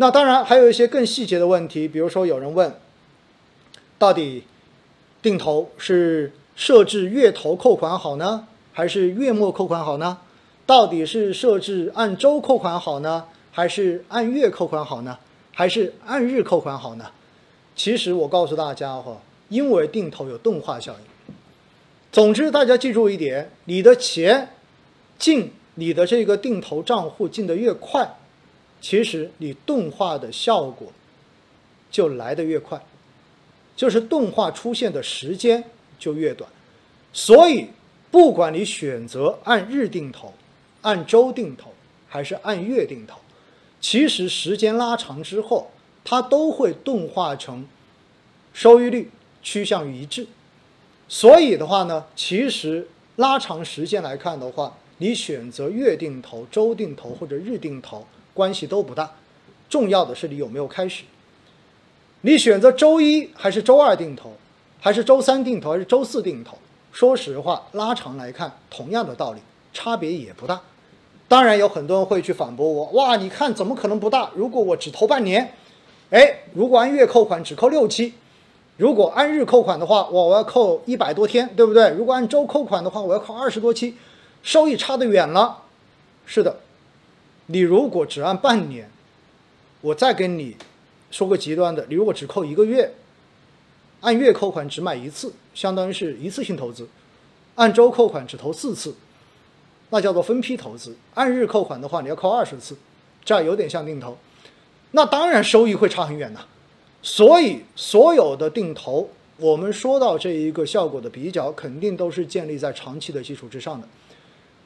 那当然还有一些更细节的问题，比如说有人问，到底定投是设置月头扣款好呢，还是月末扣款好呢？到底是设置按周扣款好呢，还是按月扣款好呢？还是按日扣款好呢？其实我告诉大家哈，因为定投有钝化效应。总之，大家记住一点：你的钱进你的这个定投账户进的越快，其实你动画的效果就来得越快，就是动画出现的时间就越短。所以，不管你选择按日定投、按周定投还是按月定投，其实时间拉长之后，它都会钝化成收益率趋向于一致。所以的话呢，其实拉长时间来看的话，你选择月定投、周定投或者日定投，关系都不大。重要的是你有没有开始。你选择周一还是周二定投，还是周三定投还是周四定投？说实话，拉长来看，同样的道理，差别也不大。当然有很多人会去反驳我，哇，你看怎么可能不大？如果我只投半年，哎，如果按月扣款只扣六期，如果按日扣款的话，我我要扣一百多天，对不对？如果按周扣款的话，我要扣二十多期，收益差得远了。是的，你如果只按半年，我再跟你说个极端的，你如果只扣一个月，按月扣款只买一次，相当于是一次性投资；按周扣款只投四次。那叫做分批投资，按日扣款的话，你要扣二十次，这样有点像定投，那当然收益会差很远呐。所以所有的定投，我们说到这一个效果的比较，肯定都是建立在长期的基础之上的。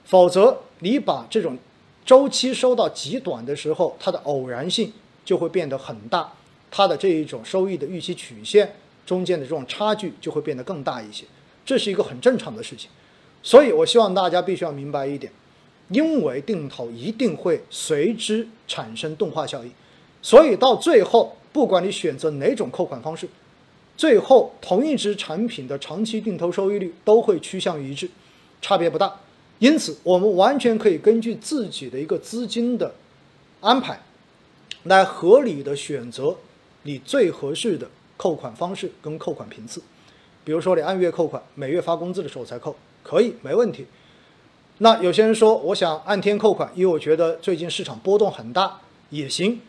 否则，你把这种周期收到极短的时候，它的偶然性就会变得很大，它的这一种收益的预期曲线中间的这种差距就会变得更大一些，这是一个很正常的事情。所以，我希望大家必须要明白一点，因为定投一定会随之产生钝化效应，所以到最后，不管你选择哪种扣款方式，最后同一只产品的长期定投收益率都会趋向于一致，差别不大。因此，我们完全可以根据自己的一个资金的安排，来合理的选择你最合适的扣款方式跟扣款频次。比如说，你按月扣款，每月发工资的时候才扣。可以，没问题。那有些人说，我想按天扣款，因为我觉得最近市场波动很大，也行。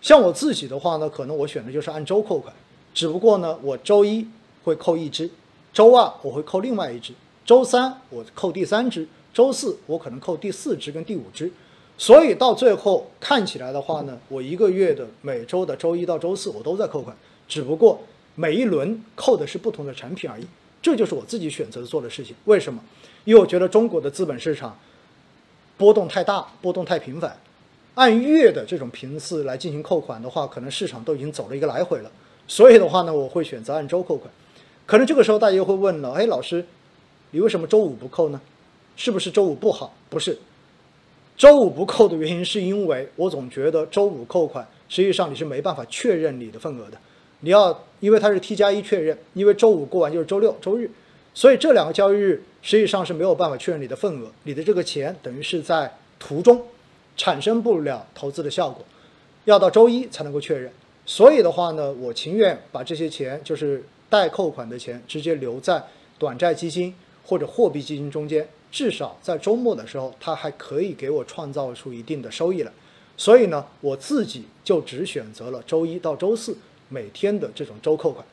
像我自己的话呢，可能我选的就是按周扣款，只不过呢，我周一会扣一支，周二我会扣另外一支，周三我扣第三支，周四我可能扣第四支跟第五支。所以到最后看起来的话呢，我一个月的每周的周一到周四我都在扣款，只不过每一轮扣的是不同的产品而已。这就是我自己选择做的事情。为什么？因为我觉得中国的资本市场波动太大，波动太频繁。按月的这种频次来进行扣款的话，可能市场都已经走了一个来回了。所以的话呢，我会选择按周扣款。可能这个时候大家又会问了：哎，老师，你为什么周五不扣呢？是不是周五不好？不是，周五不扣的原因是因为我总觉得周五扣款，实际上你是没办法确认你的份额的。你要，因为它是 T 加一确认，因为周五过完就是周六、周日，所以这两个交易日实际上是没有办法确认你的份额，你的这个钱等于是在途中产生不了投资的效果，要到周一才能够确认。所以的话呢，我情愿把这些钱，就是代扣款的钱，直接留在短债基金或者货币基金中间，至少在周末的时候，它还可以给我创造出一定的收益来。所以呢，我自己就只选择了周一到周四。每天的这种周扣款，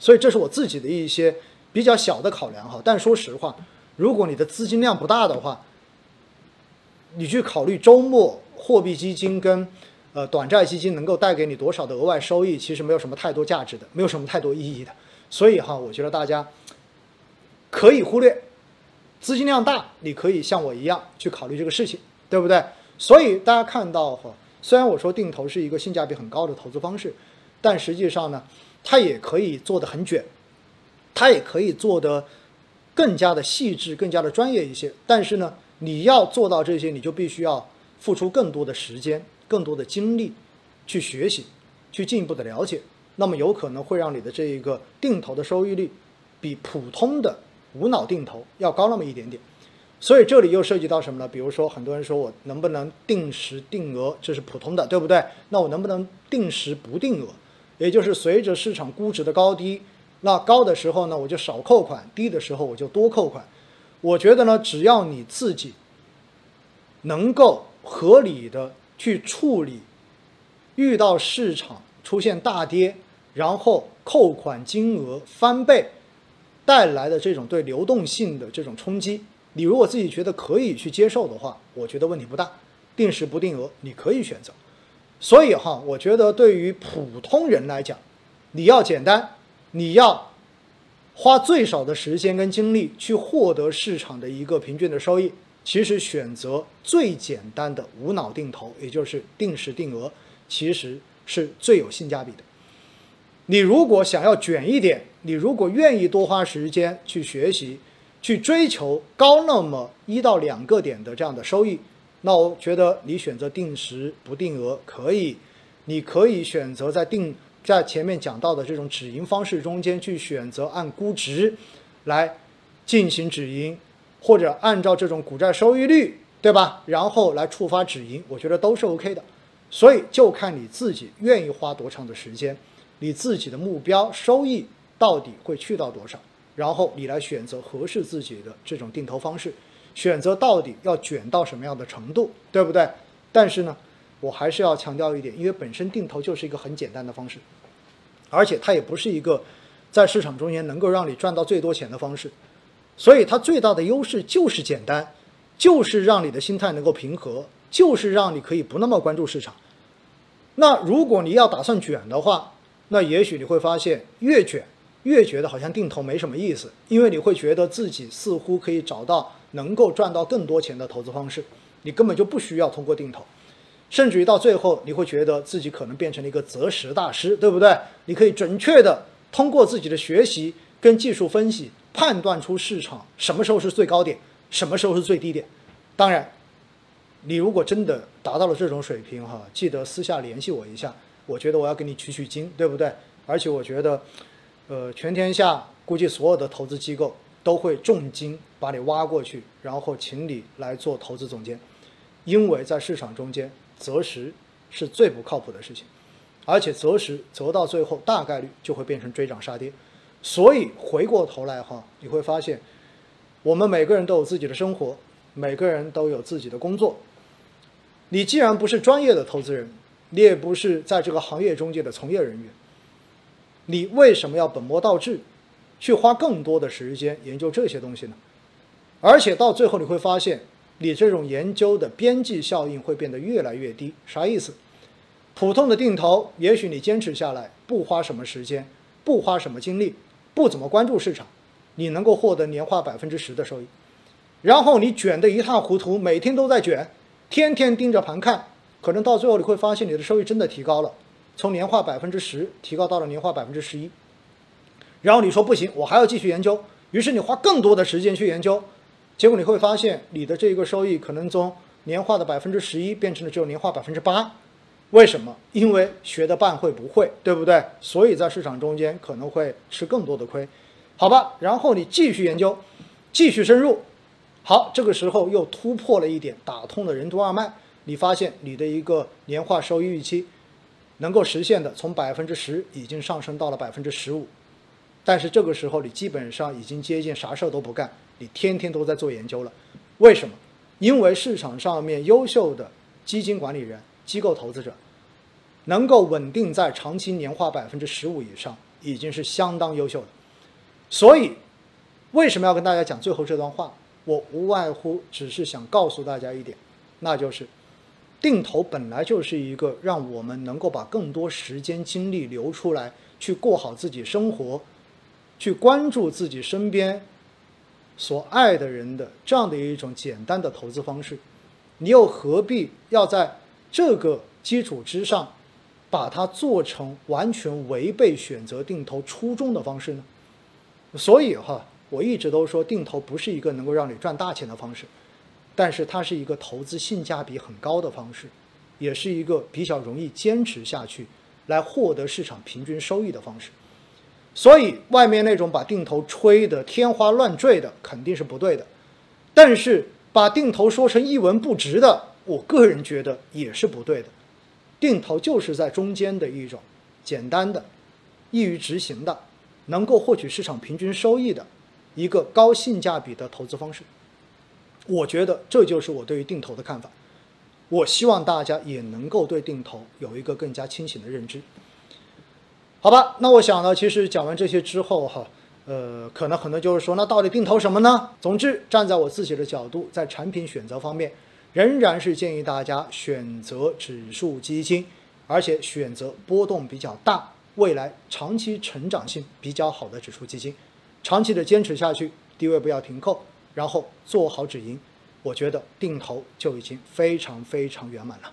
所以这是我自己的一些比较小的考量哈。但说实话，如果你的资金量不大的话，你去考虑周末货币基金跟呃短债基金能够带给你多少的额外收益，其实没有什么太多价值的，没有什么太多意义的。所以哈，我觉得大家可以忽略资金量大，你可以像我一样去考虑这个事情，对不对？所以大家看到哈，虽然我说定投是一个性价比很高的投资方式。但实际上呢，它也可以做得很卷，它也可以做得更加的细致、更加的专业一些。但是呢，你要做到这些，你就必须要付出更多的时间、更多的精力去学习、去进一步的了解。那么有可能会让你的这一个定投的收益率比普通的无脑定投要高那么一点点。所以这里又涉及到什么呢？比如说，很多人说我能不能定时定额，这是普通的，对不对？那我能不能定时不定额？也就是随着市场估值的高低，那高的时候呢，我就少扣款；低的时候我就多扣款。我觉得呢，只要你自己能够合理的去处理，遇到市场出现大跌，然后扣款金额翻倍带来的这种对流动性的这种冲击。你如果自己觉得可以去接受的话，我觉得问题不大。定时不定额，你可以选择。所以哈，我觉得对于普通人来讲，你要简单，你要花最少的时间跟精力去获得市场的一个平均的收益。其实选择最简单的无脑定投，也就是定时定额，其实是最有性价比的。你如果想要卷一点，你如果愿意多花时间去学习。去追求高那么一到两个点的这样的收益，那我觉得你选择定时不定额可以，你可以选择在定在前面讲到的这种止盈方式中间去选择按估值来进行止盈，或者按照这种股债收益率，对吧？然后来触发止盈，我觉得都是 OK 的。所以就看你自己愿意花多长的时间，你自己的目标收益到底会去到多少。然后你来选择合适自己的这种定投方式，选择到底要卷到什么样的程度，对不对？但是呢，我还是要强调一点，因为本身定投就是一个很简单的方式，而且它也不是一个在市场中间能够让你赚到最多钱的方式，所以它最大的优势就是简单，就是让你的心态能够平和，就是让你可以不那么关注市场。那如果你要打算卷的话，那也许你会发现越卷。越觉得好像定投没什么意思，因为你会觉得自己似乎可以找到能够赚到更多钱的投资方式，你根本就不需要通过定投，甚至于到最后你会觉得自己可能变成了一个择时大师，对不对？你可以准确的通过自己的学习跟技术分析判断出市场什么时候是最高点，什么时候是最低点。当然，你如果真的达到了这种水平哈，记得私下联系我一下，我觉得我要给你取取经，对不对？而且我觉得。呃，全天下估计所有的投资机构都会重金把你挖过去，然后请你来做投资总监，因为在市场中间择时是最不靠谱的事情，而且择时择到最后大概率就会变成追涨杀跌，所以回过头来哈，你会发现，我们每个人都有自己的生活，每个人都有自己的工作，你既然不是专业的投资人，你也不是在这个行业中间的从业人员。你为什么要本末倒置，去花更多的时间研究这些东西呢？而且到最后你会发现，你这种研究的边际效应会变得越来越低。啥意思？普通的定投，也许你坚持下来，不花什么时间，不花什么精力，不怎么关注市场，你能够获得年化百分之十的收益。然后你卷得一塌糊涂，每天都在卷，天天盯着盘看，可能到最后你会发现你的收益真的提高了。从年化百分之十提高到了年化百分之十一，然后你说不行，我还要继续研究，于是你花更多的时间去研究，结果你会发现你的这个收益可能从年化的百分之十一变成了只有年化百分之八，为什么？因为学的半会不会，对不对？所以在市场中间可能会吃更多的亏，好吧？然后你继续研究，继续深入，好，这个时候又突破了一点，打通了任督二脉，你发现你的一个年化收益预期。能够实现的，从百分之十已经上升到了百分之十五，但是这个时候你基本上已经接近啥事儿都不干，你天天都在做研究了。为什么？因为市场上面优秀的基金管理人、机构投资者，能够稳定在长期年化百分之十五以上，已经是相当优秀的。所以，为什么要跟大家讲最后这段话？我无外乎只是想告诉大家一点，那就是。定投本来就是一个让我们能够把更多时间精力留出来，去过好自己生活，去关注自己身边所爱的人的这样的一种简单的投资方式。你又何必要在这个基础之上，把它做成完全违背选择定投初衷的方式呢？所以哈，我一直都说定投不是一个能够让你赚大钱的方式。但是它是一个投资性价比很高的方式，也是一个比较容易坚持下去来获得市场平均收益的方式。所以，外面那种把定投吹得天花乱坠的肯定是不对的。但是把定投说成一文不值的，我个人觉得也是不对的。定投就是在中间的一种简单的、易于执行的、能够获取市场平均收益的一个高性价比的投资方式。我觉得这就是我对于定投的看法。我希望大家也能够对定投有一个更加清醒的认知。好吧，那我想呢，其实讲完这些之后哈，呃，可能很多就是说，那到底定投什么呢？总之，站在我自己的角度，在产品选择方面，仍然是建议大家选择指数基金，而且选择波动比较大、未来长期成长性比较好的指数基金，长期的坚持下去，低位不要停扣，然后做好止盈。我觉得定投就已经非常非常圆满了。